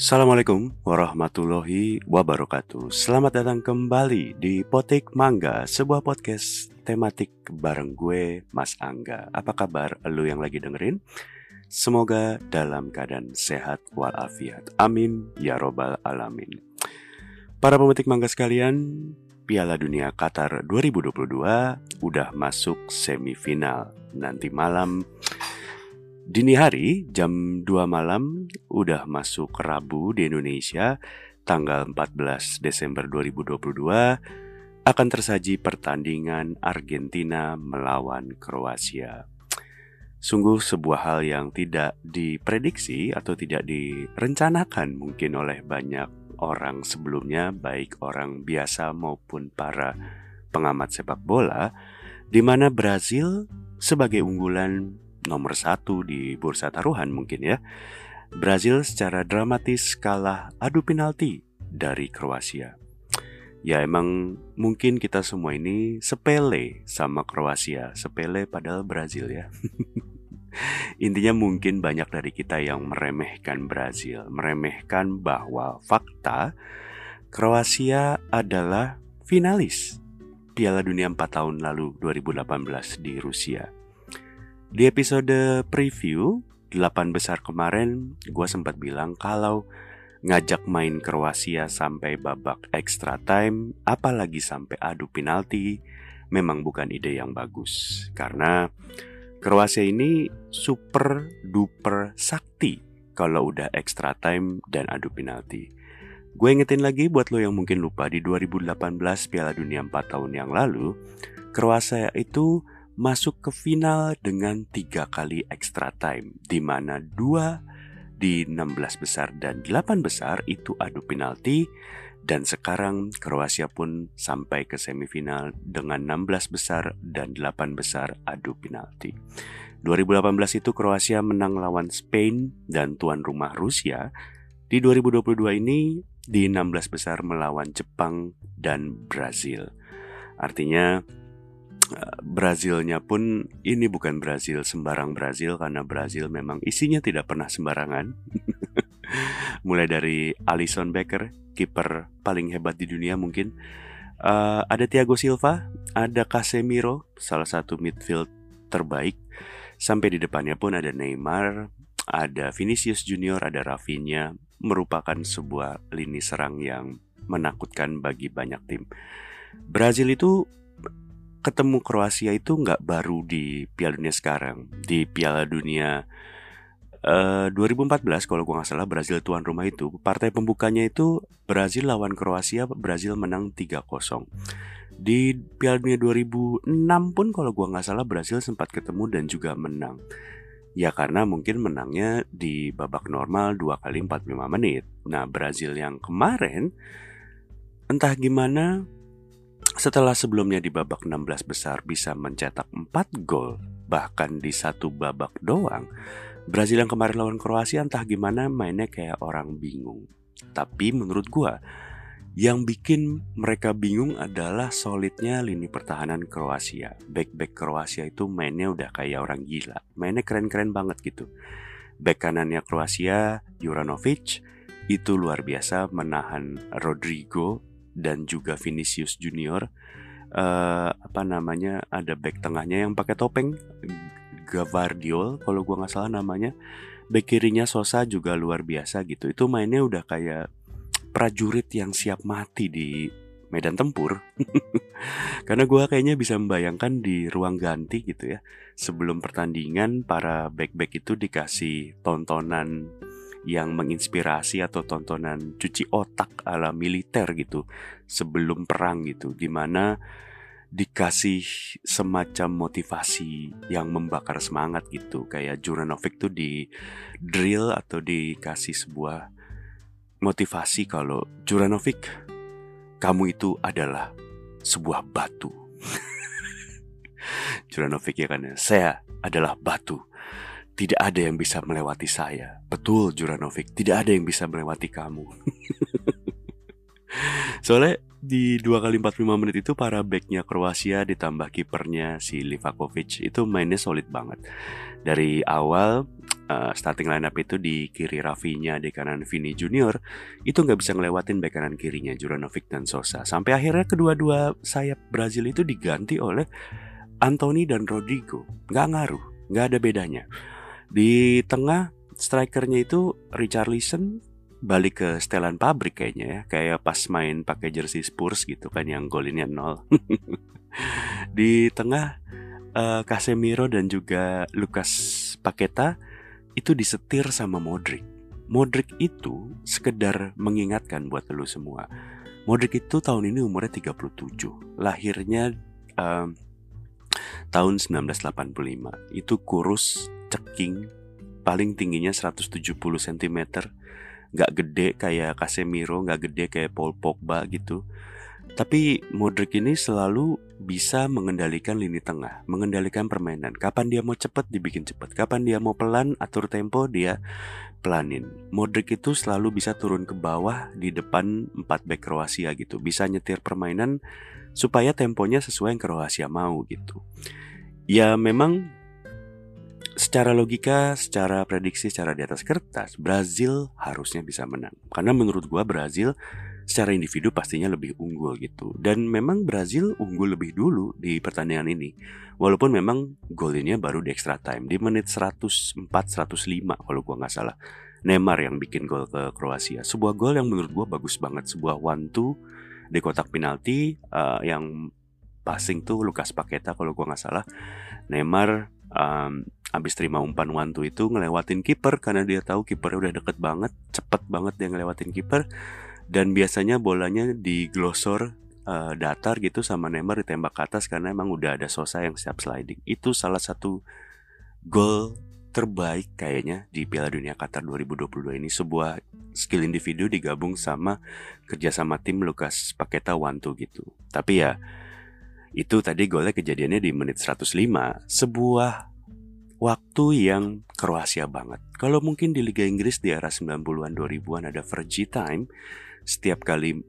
Assalamualaikum warahmatullahi wabarakatuh. Selamat datang kembali di Potik Mangga Sebuah podcast tematik bareng gue Mas Angga. Apa kabar lu yang lagi dengerin? Semoga dalam keadaan sehat walafiat. Amin ya robbal alamin. Para pemetik mangga sekalian Piala Dunia Qatar 2022 udah masuk semifinal. Nanti malam Dini hari jam 2 malam udah masuk Rabu di Indonesia tanggal 14 Desember 2022 akan tersaji pertandingan Argentina melawan Kroasia. Sungguh sebuah hal yang tidak diprediksi atau tidak direncanakan mungkin oleh banyak orang sebelumnya baik orang biasa maupun para pengamat sepak bola di mana Brazil sebagai unggulan nomor satu di bursa taruhan mungkin ya. Brazil secara dramatis kalah adu penalti dari Kroasia. Ya emang mungkin kita semua ini sepele sama Kroasia, sepele padahal Brazil ya. Intinya mungkin banyak dari kita yang meremehkan Brazil, meremehkan bahwa fakta Kroasia adalah finalis Piala Dunia 4 tahun lalu 2018 di Rusia. Di episode preview 8 besar kemarin gue sempat bilang kalau ngajak main Kroasia sampai babak extra time apalagi sampai adu penalti memang bukan ide yang bagus karena Kroasia ini super duper sakti kalau udah extra time dan adu penalti. Gue ingetin lagi buat lo yang mungkin lupa di 2018 Piala Dunia 4 tahun yang lalu, Kroasia itu masuk ke final dengan tiga kali extra time, di mana dua di 16 besar dan 8 besar itu adu penalti dan sekarang Kroasia pun sampai ke semifinal dengan 16 besar dan 8 besar adu penalti. 2018 itu Kroasia menang lawan Spain dan tuan rumah Rusia. Di 2022 ini di 16 besar melawan Jepang dan Brazil. Artinya Brazilnya pun ini bukan Brazil sembarang Brazil karena Brazil memang isinya tidak pernah sembarangan. Mulai dari Alisson Becker, kiper paling hebat di dunia mungkin. Uh, ada Thiago Silva, ada Casemiro, salah satu midfield terbaik. Sampai di depannya pun ada Neymar, ada Vinicius Junior, ada Rafinha, merupakan sebuah lini serang yang menakutkan bagi banyak tim. Brazil itu ketemu Kroasia itu nggak baru di Piala Dunia sekarang di Piala Dunia uh, eh, 2014 kalau gue nggak salah Brazil tuan rumah itu. Partai pembukanya itu Brazil lawan Kroasia Brazil menang 3-0 di Piala Dunia 2006 pun kalau gue nggak salah Brazil sempat ketemu dan juga menang. Ya karena mungkin menangnya di babak normal 2 kali 45 menit. Nah Brazil yang kemarin entah gimana setelah sebelumnya di babak 16 besar bisa mencetak 4 gol bahkan di satu babak doang, Brazil yang kemarin lawan Kroasia entah gimana mainnya kayak orang bingung. Tapi menurut gua yang bikin mereka bingung adalah solidnya lini pertahanan Kroasia. Back-back Kroasia itu mainnya udah kayak orang gila. Mainnya keren-keren banget gitu. Back kanannya Kroasia, Juranovic, itu luar biasa menahan Rodrigo dan juga Vinicius Junior uh, apa namanya ada back tengahnya yang pakai topeng Gavardiol kalau gua nggak salah namanya. Back kirinya Sosa juga luar biasa gitu. Itu mainnya udah kayak prajurit yang siap mati di medan tempur. Karena gua kayaknya bisa membayangkan di ruang ganti gitu ya. Sebelum pertandingan para back-back itu dikasih tontonan yang menginspirasi atau tontonan cuci otak ala militer gitu sebelum perang gitu. Di mana dikasih semacam motivasi yang membakar semangat gitu. Kayak Juranovic tuh di drill atau dikasih sebuah motivasi kalau Juranovic kamu itu adalah sebuah batu. Juranovic ya kan ya saya adalah batu tidak ada yang bisa melewati saya. Betul Juranovic, tidak ada yang bisa melewati kamu. Soalnya di 2 kali 45 menit itu para backnya Kroasia ditambah kipernya si Livakovic itu mainnya solid banget. Dari awal uh, starting lineup itu di kiri Rafinya, di kanan Vini Junior, itu nggak bisa ngelewatin bek kanan kirinya Juranovic dan Sosa. Sampai akhirnya kedua-dua sayap Brazil itu diganti oleh Anthony dan Rodrigo. Nggak ngaruh, nggak ada bedanya. Di tengah strikernya itu Richarlison balik ke setelan pabrik kayaknya ya. Kayak pas main pakai jersey Spurs gitu kan yang golinnya nol. Di tengah uh, Casemiro dan juga Lucas Paqueta itu disetir sama Modric. Modric itu sekedar mengingatkan buat lu semua. Modric itu tahun ini umurnya 37 lahirnya um, tahun 1985 itu kurus ceking paling tingginya 170 cm nggak gede kayak Casemiro, nggak gede kayak Paul Pogba gitu. Tapi Modric ini selalu bisa mengendalikan lini tengah, mengendalikan permainan. Kapan dia mau cepat dibikin cepat, kapan dia mau pelan atur tempo dia pelanin. Modric itu selalu bisa turun ke bawah di depan 4 back Kroasia gitu, bisa nyetir permainan supaya temponya sesuai yang Kroasia mau gitu. Ya memang secara logika, secara prediksi, secara di atas kertas, Brazil harusnya bisa menang. Karena menurut gua Brazil secara individu pastinya lebih unggul gitu. Dan memang Brazil unggul lebih dulu di pertandingan ini. Walaupun memang gol ini baru di extra time di menit 104 105 kalau gua nggak salah. Neymar yang bikin gol ke Kroasia. Sebuah gol yang menurut gua bagus banget, sebuah one two di kotak penalti uh, yang passing tuh Lukas Paketa kalau gua nggak salah. Neymar um, abis terima umpan wantu itu ngelewatin kiper karena dia tahu kiper udah deket banget, cepet banget dia ngelewatin kiper dan biasanya bolanya diglosor uh, datar gitu sama Neymar ditembak ke atas karena emang udah ada Sosa yang siap sliding. Itu salah satu gol terbaik kayaknya di Piala Dunia Qatar 2022 ini sebuah skill individu digabung sama kerjasama tim Lukas Paketa Wantu gitu. Tapi ya itu tadi golnya kejadiannya di menit 105, sebuah waktu yang Kroasia banget. Kalau mungkin di Liga Inggris di era 90-an 2000-an ada Fergie time, setiap kali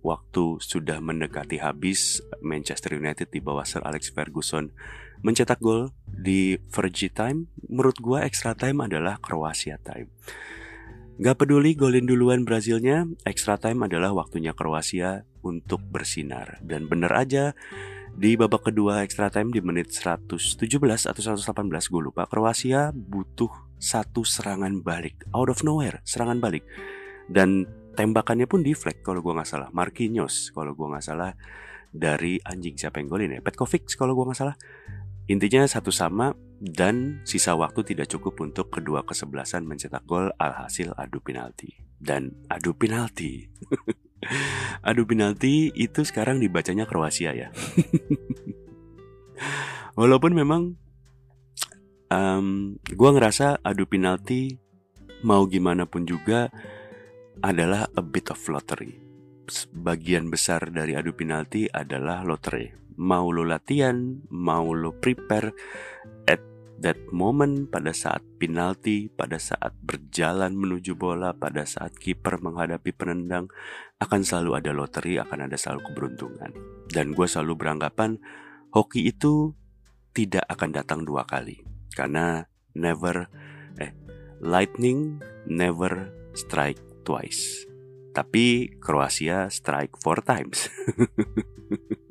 waktu sudah mendekati habis Manchester United di bawah Sir Alex Ferguson mencetak gol di Fergie time, menurut gua extra time adalah Kroasia time. Gak peduli golin duluan Brazilnya, extra time adalah waktunya Kroasia untuk bersinar. Dan bener aja, di babak kedua extra time di menit 117 atau 118 gue lupa. Kroasia butuh satu serangan balik out of nowhere serangan balik. Dan tembakannya pun deflect kalau gue nggak salah. Marquinhos kalau gue nggak salah dari anjing siapa yang golin ya? Petkovic kalau gue nggak salah. Intinya satu sama dan sisa waktu tidak cukup untuk kedua kesebelasan mencetak gol alhasil adu penalti. Dan adu penalti Adu penalti itu sekarang dibacanya Kroasia ya. Walaupun memang um, gue ngerasa adu penalti mau gimana pun juga adalah a bit of lottery. Bagian besar dari adu penalti adalah lottery. Mau lo latihan, mau lo prepare, that moment pada saat penalti, pada saat berjalan menuju bola, pada saat kiper menghadapi penendang, akan selalu ada loteri, akan ada selalu keberuntungan. Dan gue selalu beranggapan hoki itu tidak akan datang dua kali. Karena never, eh, lightning never strike twice. Tapi Kroasia strike four times.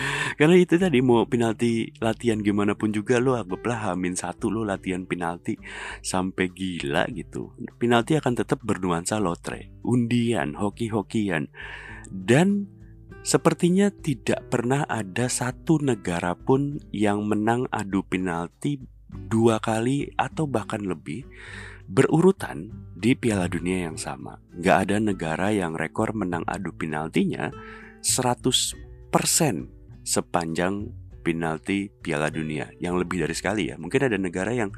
Karena itu tadi mau penalti latihan gimana pun juga lo anggaplah hamin satu lo latihan penalti sampai gila gitu. Penalti akan tetap bernuansa lotre, undian, hoki-hokian. Dan sepertinya tidak pernah ada satu negara pun yang menang adu penalti dua kali atau bahkan lebih berurutan di Piala Dunia yang sama. Gak ada negara yang rekor menang adu penaltinya 100% sepanjang penalti Piala Dunia yang lebih dari sekali ya. Mungkin ada negara yang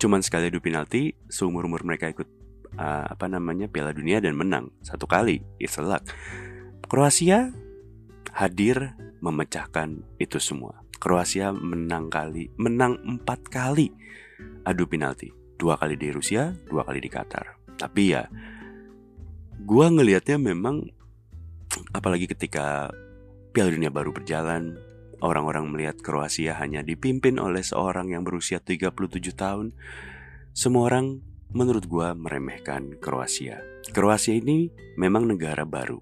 cuman sekali adu penalti seumur umur mereka ikut uh, apa namanya Piala Dunia dan menang satu kali. It's a luck. Kroasia hadir memecahkan itu semua. Kroasia menang kali, menang empat kali adu penalti. Dua kali di Rusia, dua kali di Qatar. Tapi ya, gua ngelihatnya memang apalagi ketika Piala Dunia baru berjalan, orang-orang melihat Kroasia hanya dipimpin oleh seorang yang berusia 37 tahun. semua orang menurut gua meremehkan Kroasia. Kroasia ini memang negara baru.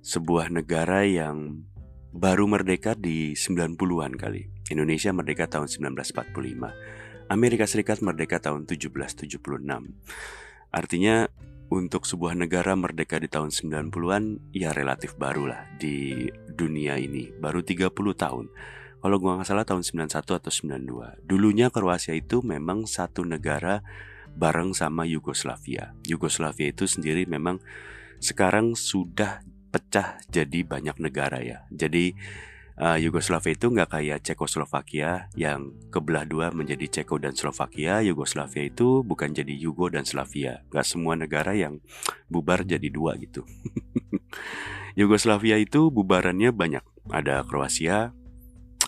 Sebuah negara yang baru merdeka di 90-an kali. Indonesia merdeka tahun 1945. Amerika Serikat merdeka tahun 1776. Artinya untuk sebuah negara merdeka di tahun 90-an ya relatif baru lah di dunia ini, baru 30 tahun. Kalau gua nggak salah tahun 91 atau 92. Dulunya Kroasia itu memang satu negara bareng sama Yugoslavia. Yugoslavia itu sendiri memang sekarang sudah pecah jadi banyak negara ya. Jadi uh, Yugoslavia itu nggak kayak Cekoslovakia yang kebelah dua menjadi Ceko dan Slovakia. Yugoslavia itu bukan jadi Yugo dan Slavia. Gak semua negara yang bubar jadi dua gitu. Yugoslavia itu bubarannya banyak. Ada Kroasia,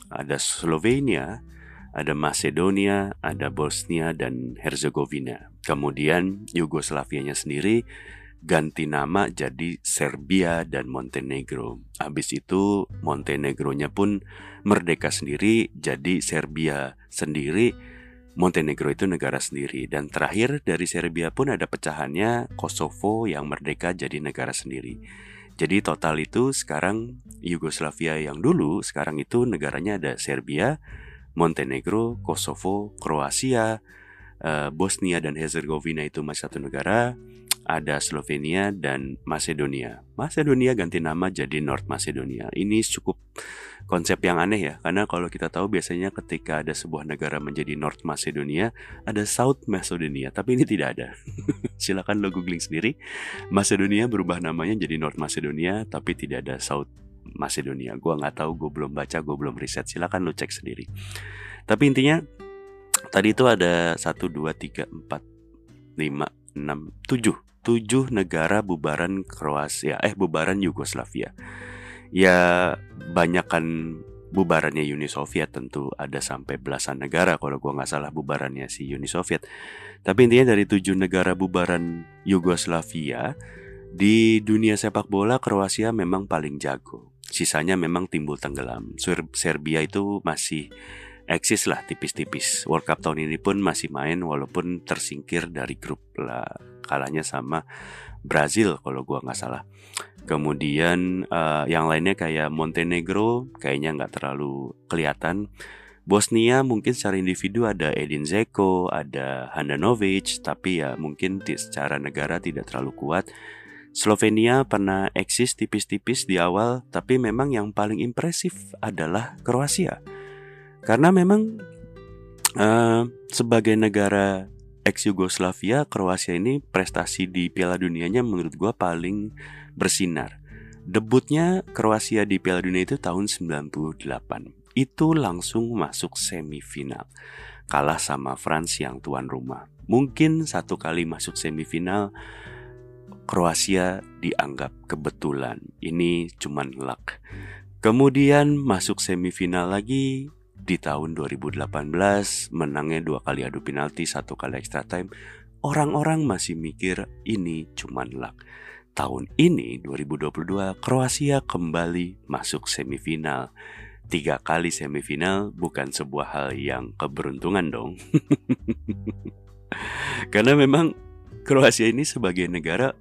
ada Slovenia, ada Macedonia, ada Bosnia dan Herzegovina. Kemudian Yugoslavianya sendiri ganti nama jadi Serbia dan Montenegro. Habis itu Montenegronya pun merdeka sendiri jadi Serbia sendiri. Montenegro itu negara sendiri dan terakhir dari Serbia pun ada pecahannya Kosovo yang merdeka jadi negara sendiri. Jadi total itu sekarang Yugoslavia yang dulu sekarang itu negaranya ada Serbia, Montenegro, Kosovo, Kroasia, eh, Bosnia dan Herzegovina itu masih satu negara, ada Slovenia dan Macedonia. Macedonia ganti nama jadi North Macedonia. Ini cukup konsep yang aneh ya, karena kalau kita tahu biasanya ketika ada sebuah negara menjadi North Macedonia, ada South Macedonia, tapi ini tidak ada. Silakan lo googling sendiri. Macedonia berubah namanya jadi North Macedonia, tapi tidak ada South Macedonia. Gua nggak tahu, gue belum baca, gue belum riset. Silakan lo cek sendiri. Tapi intinya tadi itu ada 1 2 3 4 5 6 7 tujuh negara bubaran Kroasia, eh bubaran Yugoslavia. Ya banyakkan bubarannya Uni Soviet tentu ada sampai belasan negara kalau gua nggak salah bubarannya si Uni Soviet. Tapi intinya dari tujuh negara bubaran Yugoslavia di dunia sepak bola Kroasia memang paling jago. Sisanya memang timbul tenggelam. Serbia itu masih eksis lah tipis-tipis. World Cup tahun ini pun masih main walaupun tersingkir dari grup lah kalahnya sama Brazil kalau gua nggak salah. Kemudian uh, yang lainnya kayak Montenegro kayaknya nggak terlalu kelihatan. Bosnia mungkin secara individu ada Edin Zeko, ada Handanovic, tapi ya mungkin secara negara tidak terlalu kuat. Slovenia pernah eksis tipis-tipis di awal, tapi memang yang paling impresif adalah Kroasia karena memang uh, sebagai negara ex Yugoslavia, Kroasia ini prestasi di Piala Dunianya menurut gue paling bersinar. Debutnya Kroasia di Piala Dunia itu tahun 98. Itu langsung masuk semifinal. Kalah sama France yang tuan rumah. Mungkin satu kali masuk semifinal Kroasia dianggap kebetulan. Ini cuman luck. Kemudian masuk semifinal lagi di tahun 2018 menangnya dua kali adu penalti, satu kali extra time. Orang-orang masih mikir ini cuman luck. Tahun ini 2022 Kroasia kembali masuk semifinal. Tiga kali semifinal bukan sebuah hal yang keberuntungan dong. Karena memang Kroasia ini sebagai negara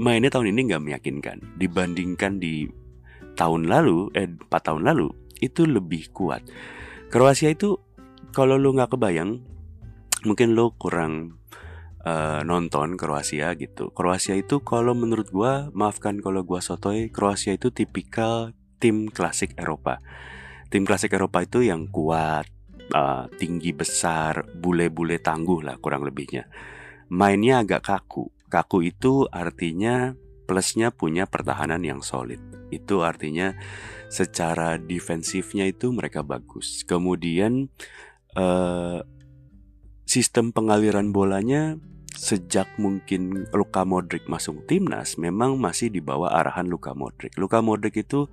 mainnya tahun ini nggak meyakinkan dibandingkan di tahun lalu eh 4 tahun lalu itu lebih kuat Kroasia itu kalau lu nggak kebayang, mungkin lu kurang uh, nonton Kroasia gitu. Kroasia itu kalau menurut gua, maafkan kalau gua sotoy, Kroasia itu tipikal tim klasik Eropa. Tim klasik Eropa itu yang kuat, uh, tinggi besar, bule-bule tangguh lah kurang lebihnya. Mainnya agak kaku. Kaku itu artinya plusnya punya pertahanan yang solid. Itu artinya secara defensifnya itu mereka bagus. Kemudian uh, sistem pengaliran bolanya sejak mungkin Luka Modric masuk timnas memang masih di bawah arahan Luka Modric. Luka Modric itu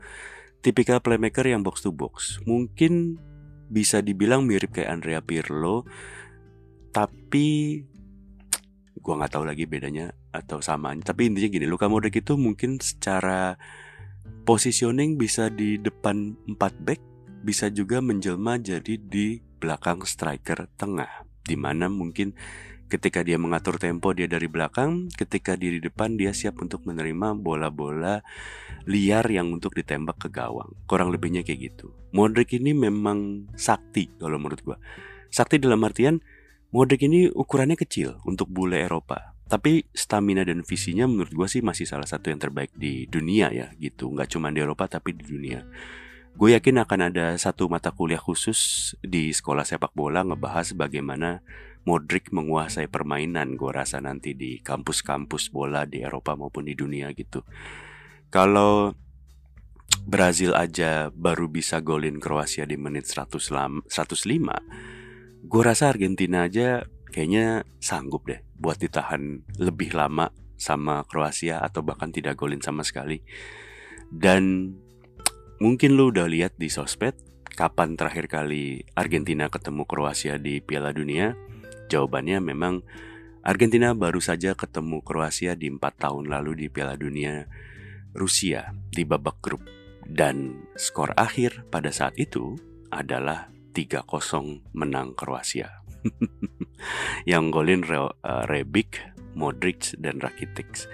tipikal playmaker yang box to box. Mungkin bisa dibilang mirip kayak Andrea Pirlo, tapi gua nggak tahu lagi bedanya atau sama. Tapi intinya gini, Luka Modric itu mungkin secara Positioning bisa di depan 4 back, bisa juga menjelma jadi di belakang striker tengah, di mana mungkin Ketika dia mengatur tempo dia dari belakang, ketika dia di depan dia siap untuk menerima bola-bola liar yang untuk ditembak ke gawang. Kurang lebihnya kayak gitu. Modric ini memang sakti kalau menurut gua. Sakti dalam artian Modric ini ukurannya kecil untuk bule Eropa. Tapi stamina dan visinya menurut gua sih masih salah satu yang terbaik di dunia ya gitu. Nggak cuma di Eropa tapi di dunia. Gue yakin akan ada satu mata kuliah khusus di sekolah sepak bola ngebahas bagaimana Modric menguasai permainan gue rasa nanti di kampus-kampus bola di Eropa maupun di dunia gitu. Kalau Brazil aja baru bisa golin Kroasia di menit 100 105, gue rasa Argentina aja kayaknya sanggup deh buat ditahan lebih lama sama Kroasia atau bahkan tidak golin sama sekali. Dan mungkin lu udah lihat di sosmed kapan terakhir kali Argentina ketemu Kroasia di Piala Dunia Jawabannya memang Argentina baru saja ketemu Kroasia di empat tahun lalu di Piala Dunia Rusia di babak grup dan skor akhir pada saat itu adalah 3-0 menang Kroasia. yang golin Re uh, Rebic, Modric dan Rakitic.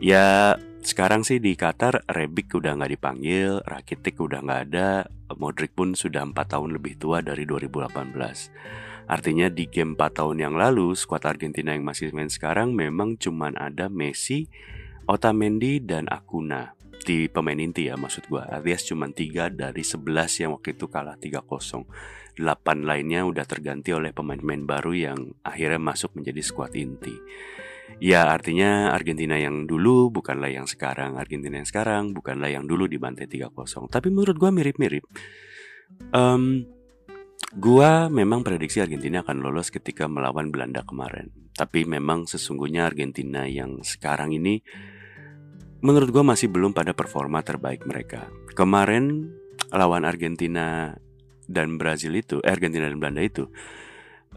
Ya sekarang sih di Qatar Rebic udah nggak dipanggil, Rakitic udah nggak ada, Modric pun sudah empat tahun lebih tua dari 2018. Artinya di game 4 tahun yang lalu, skuad Argentina yang masih main sekarang memang cuma ada Messi, Otamendi, dan Acuna. Di pemain inti ya maksud gue. Alias cuma 3 dari 11 yang waktu itu kalah 3-0. 8 lainnya udah terganti oleh pemain-pemain baru yang akhirnya masuk menjadi skuad inti. Ya artinya Argentina yang dulu bukanlah yang sekarang Argentina yang sekarang bukanlah yang dulu dibantai 3-0 Tapi menurut gue mirip-mirip um, Gua memang prediksi Argentina akan lolos ketika melawan Belanda kemarin. Tapi memang sesungguhnya Argentina yang sekarang ini menurut gua masih belum pada performa terbaik mereka. Kemarin lawan Argentina dan Brazil itu, eh, Argentina dan Belanda itu,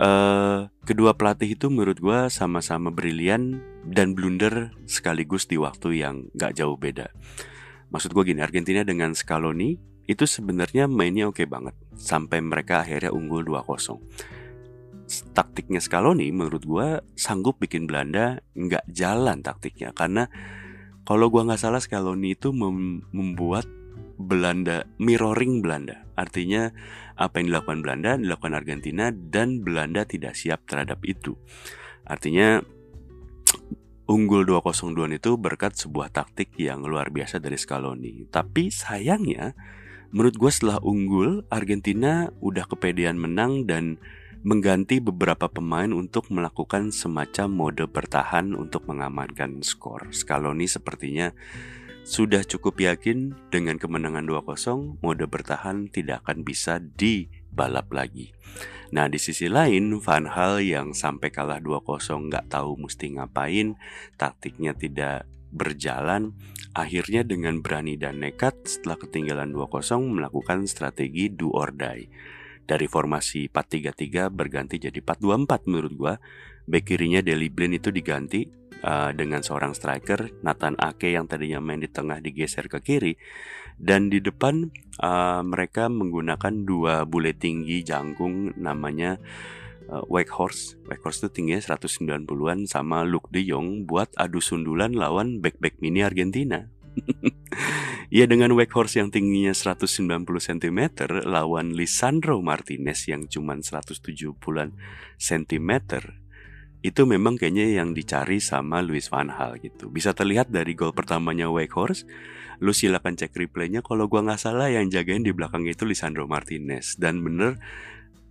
uh, kedua pelatih itu menurut gua sama-sama brilian dan blunder sekaligus di waktu yang gak jauh beda. Maksud gue gini, Argentina dengan Scaloni itu sebenarnya mainnya oke banget sampai mereka akhirnya unggul 2-0. Taktiknya Scaloni menurut gue sanggup bikin Belanda nggak jalan taktiknya karena kalau gue nggak salah Scaloni itu mem membuat Belanda mirroring Belanda artinya apa yang dilakukan Belanda dilakukan Argentina dan Belanda tidak siap terhadap itu artinya unggul 2-0 itu berkat sebuah taktik yang luar biasa dari Scaloni tapi sayangnya menurut gue setelah unggul Argentina udah kepedean menang dan mengganti beberapa pemain untuk melakukan semacam mode bertahan untuk mengamankan skor. Scaloni sepertinya sudah cukup yakin dengan kemenangan 2-0 mode bertahan tidak akan bisa dibalap lagi. Nah di sisi lain Van Hal yang sampai kalah 2-0 nggak tahu mesti ngapain, taktiknya tidak berjalan, akhirnya dengan berani dan nekat setelah ketinggalan 2-0 melakukan strategi do or die. Dari formasi 4-3-3 berganti jadi 4-2-4 menurut gua. Back kirinya Deli Blind itu diganti uh, dengan seorang striker Nathan Ake yang tadinya main di tengah digeser ke kiri dan di depan uh, mereka menggunakan dua bule tinggi jangkung namanya uh, Wake Horse. Wake Horse itu tingginya 190-an sama Luke De Jong buat adu sundulan lawan back-back mini Argentina. ya dengan Wake Horse yang tingginya 190 cm lawan Lisandro Martinez yang cuma 170-an cm itu memang kayaknya yang dicari sama Luis Van Hal gitu. Bisa terlihat dari gol pertamanya Wake Horse. Lu silakan cek replaynya kalau gua nggak salah yang jagain di belakang itu Lisandro Martinez dan bener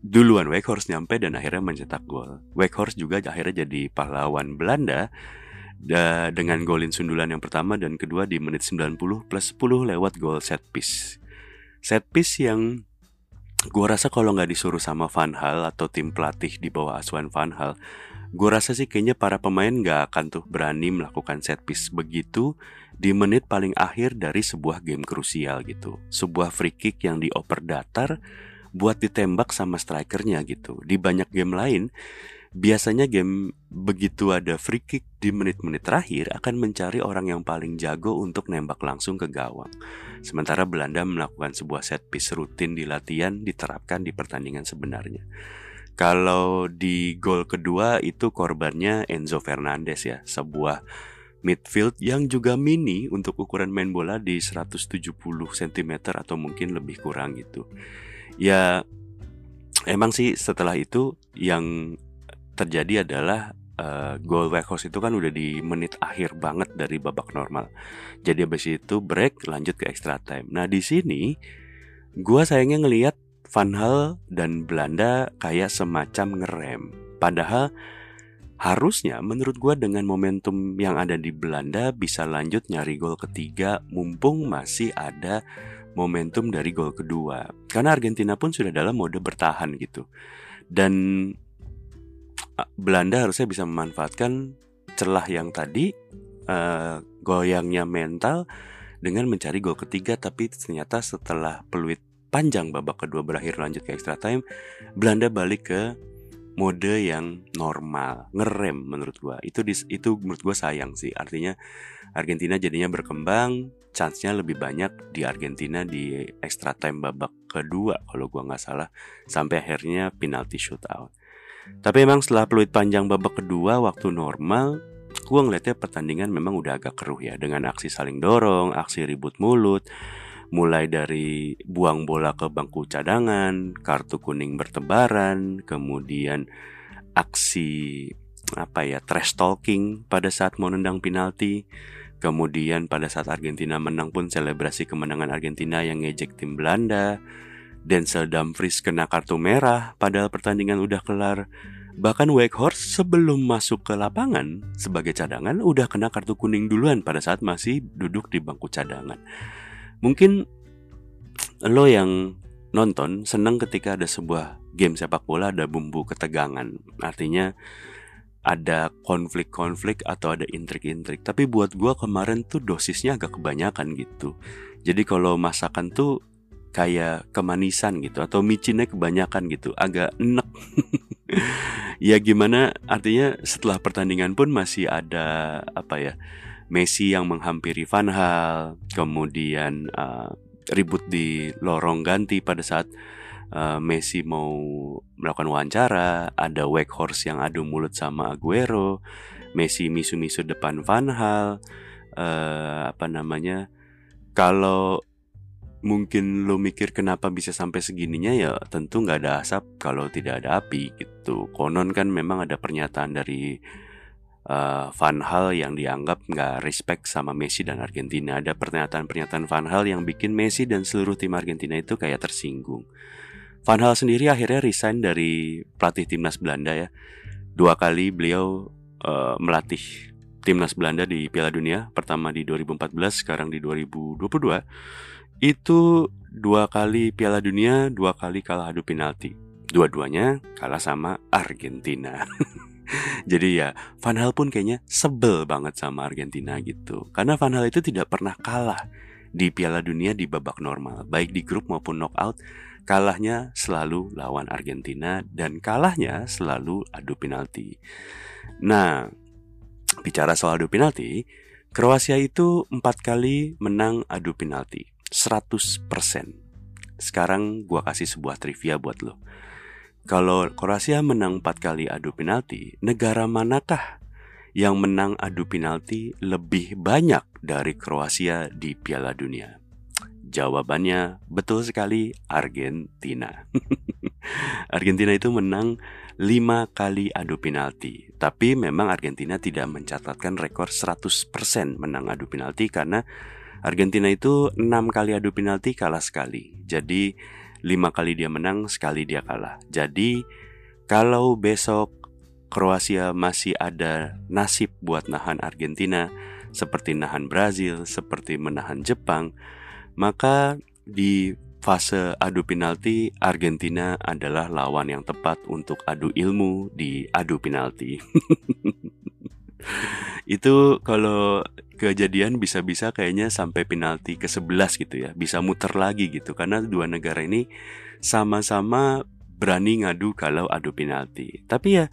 duluan Weghorst nyampe dan akhirnya mencetak gol. Weghorst juga akhirnya jadi pahlawan Belanda da, dengan golin sundulan yang pertama dan kedua di menit 90 plus 10 lewat gol set piece. Set piece yang gue rasa kalau nggak disuruh sama Van Hal atau tim pelatih di bawah asuhan Van Hal, gue rasa sih kayaknya para pemain nggak akan tuh berani melakukan set piece begitu di menit paling akhir dari sebuah game krusial gitu. Sebuah free kick yang dioper datar buat ditembak sama strikernya gitu. Di banyak game lain, biasanya game begitu ada free kick di menit-menit terakhir akan mencari orang yang paling jago untuk nembak langsung ke gawang. Sementara Belanda melakukan sebuah set piece rutin di latihan diterapkan di pertandingan sebenarnya. Kalau di gol kedua itu korbannya Enzo Fernandez ya, sebuah midfield yang juga mini untuk ukuran main bola di 170 cm atau mungkin lebih kurang gitu. Ya emang sih setelah itu yang terjadi adalah uh, gol Weghorst itu kan udah di menit akhir banget dari babak normal. Jadi habis itu break lanjut ke extra time. Nah, di sini gua sayangnya ngelihat Van Hal dan Belanda kayak semacam ngerem. Padahal harusnya menurut gue dengan momentum yang ada di Belanda bisa lanjut nyari gol ketiga mumpung masih ada momentum dari gol kedua. Karena Argentina pun sudah dalam mode bertahan gitu. Dan Belanda harusnya bisa memanfaatkan celah yang tadi uh, goyangnya mental dengan mencari gol ketiga tapi ternyata setelah peluit panjang babak kedua berakhir lanjut ke extra time, Belanda balik ke mode yang normal, ngerem menurut gua. Itu itu menurut gua sayang sih. Artinya Argentina jadinya berkembang, chance-nya lebih banyak di Argentina di extra time babak kedua kalau gua nggak salah sampai akhirnya penalti shootout. Tapi emang setelah peluit panjang babak kedua waktu normal, gua ngeliatnya pertandingan memang udah agak keruh ya dengan aksi saling dorong, aksi ribut mulut, mulai dari buang bola ke bangku cadangan, kartu kuning bertebaran, kemudian aksi apa ya trash talking pada saat mau nendang penalti. Kemudian pada saat Argentina menang pun selebrasi kemenangan Argentina yang ngejek tim Belanda. Denzel Dumfries kena kartu merah padahal pertandingan udah kelar. Bahkan Weghorst sebelum masuk ke lapangan sebagai cadangan udah kena kartu kuning duluan pada saat masih duduk di bangku cadangan. Mungkin lo yang nonton senang ketika ada sebuah game sepak bola ada bumbu ketegangan. Artinya ada konflik-konflik atau ada intrik-intrik. Tapi buat gue kemarin tuh dosisnya agak kebanyakan gitu. Jadi kalau masakan tuh kayak kemanisan gitu atau micinnya kebanyakan gitu, agak enek. ya gimana artinya setelah pertandingan pun masih ada apa ya? Messi yang menghampiri Van Hal, kemudian uh, ribut di lorong ganti pada saat uh, Messi mau melakukan wawancara, ada Weghorst yang adu mulut sama Aguero, Messi misu-misu depan Van Hal, uh, apa namanya? Kalau mungkin lo mikir kenapa bisa sampai segininya ya tentu nggak ada asap kalau tidak ada api gitu. Konon kan memang ada pernyataan dari uh, Van Hal yang dianggap nggak respect sama Messi dan Argentina. Ada pernyataan-pernyataan Van Hal yang bikin Messi dan seluruh tim Argentina itu kayak tersinggung. Van Hal sendiri akhirnya resign dari pelatih timnas Belanda ya. Dua kali beliau uh, melatih timnas Belanda di Piala Dunia, pertama di 2014, sekarang di 2022. Itu dua kali Piala Dunia, dua kali kalah adu penalti. Dua-duanya kalah sama Argentina. Jadi ya Van Hal pun kayaknya sebel banget sama Argentina gitu. Karena Van Hal itu tidak pernah kalah di Piala Dunia di babak normal, baik di grup maupun knockout. Kalahnya selalu lawan Argentina dan kalahnya selalu adu penalti. Nah, bicara soal adu penalti, Kroasia itu empat kali menang adu penalti, 100%. Sekarang gua kasih sebuah trivia buat lo. Kalau Kroasia menang 4 kali adu penalti, negara manakah yang menang adu penalti lebih banyak dari Kroasia di Piala Dunia? Jawabannya betul sekali Argentina. Argentina itu menang 5 kali adu penalti. Tapi memang Argentina tidak mencatatkan rekor 100% menang adu penalti karena Argentina itu 6 kali adu penalti kalah sekali. Jadi lima kali dia menang, sekali dia kalah. Jadi kalau besok Kroasia masih ada nasib buat nahan Argentina, seperti nahan Brazil, seperti menahan Jepang, maka di fase adu penalti Argentina adalah lawan yang tepat untuk adu ilmu di adu penalti. itu kalau kejadian bisa-bisa kayaknya sampai penalti ke-11 gitu ya. Bisa muter lagi gitu karena dua negara ini sama-sama berani ngadu kalau adu penalti. Tapi ya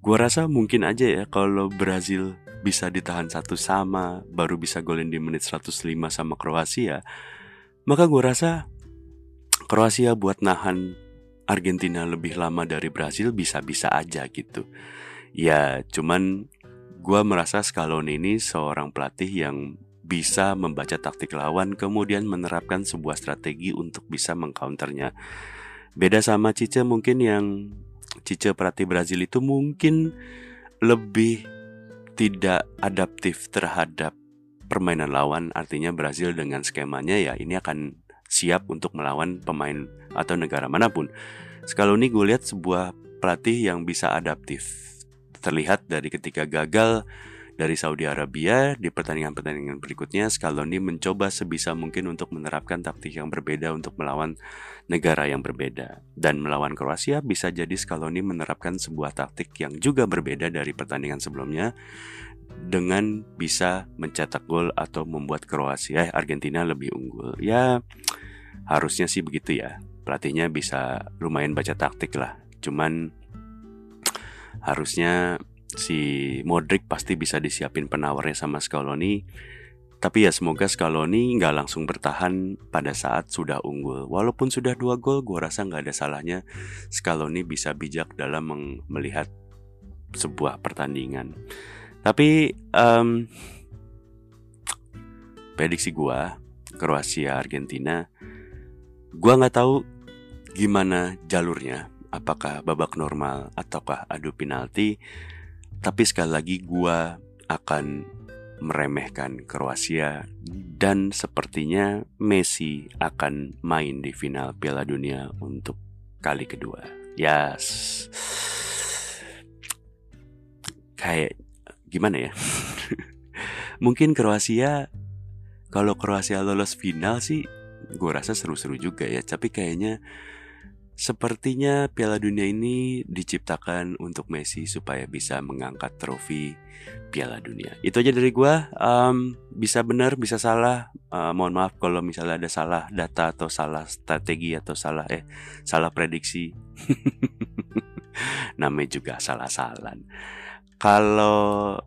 gua rasa mungkin aja ya kalau Brazil bisa ditahan satu sama baru bisa golin di menit 105 sama Kroasia. Maka gua rasa Kroasia buat nahan Argentina lebih lama dari Brazil bisa-bisa aja gitu. Ya, cuman gue merasa Scaloni ini seorang pelatih yang bisa membaca taktik lawan kemudian menerapkan sebuah strategi untuk bisa mengcounternya. Beda sama Cice mungkin yang Cice pelatih Brazil itu mungkin lebih tidak adaptif terhadap permainan lawan artinya Brazil dengan skemanya ya ini akan siap untuk melawan pemain atau negara mana pun. Scaloni gue lihat sebuah pelatih yang bisa adaptif terlihat dari ketika gagal dari Saudi Arabia di pertandingan-pertandingan berikutnya Scaloni mencoba sebisa mungkin untuk menerapkan taktik yang berbeda untuk melawan negara yang berbeda. Dan melawan Kroasia bisa jadi Scaloni menerapkan sebuah taktik yang juga berbeda dari pertandingan sebelumnya dengan bisa mencetak gol atau membuat Kroasia eh, Argentina lebih unggul. Ya harusnya sih begitu ya. Pelatihnya bisa lumayan baca taktik lah. Cuman harusnya si Modric pasti bisa disiapin penawarnya sama Scaloni. Tapi ya semoga Scaloni nggak langsung bertahan pada saat sudah unggul. Walaupun sudah dua gol, gue rasa nggak ada salahnya Scaloni bisa bijak dalam melihat sebuah pertandingan. Tapi um, prediksi gue Kroasia Argentina, gue nggak tahu gimana jalurnya apakah babak normal ataukah adu penalti. Tapi sekali lagi gua akan meremehkan Kroasia dan sepertinya Messi akan main di final Piala Dunia untuk kali kedua. Yes. Kayak gimana ya? Mungkin Kroasia kalau Kroasia lolos final sih gue rasa seru-seru juga ya, tapi kayaknya Sepertinya Piala Dunia ini diciptakan untuk Messi supaya bisa mengangkat trofi Piala Dunia. Itu aja dari gue. Um, bisa benar, bisa salah. Uh, mohon maaf kalau misalnya ada salah data atau salah strategi atau salah eh salah prediksi. Namanya juga salah-salan. Kalau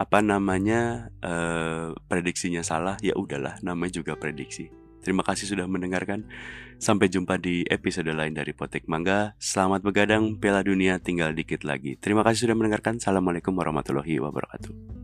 apa namanya uh, prediksinya salah ya udahlah namanya juga prediksi Terima kasih sudah mendengarkan. Sampai jumpa di episode lain dari Potek Mangga. Selamat begadang, Piala Dunia tinggal dikit lagi. Terima kasih sudah mendengarkan. Assalamualaikum warahmatullahi wabarakatuh.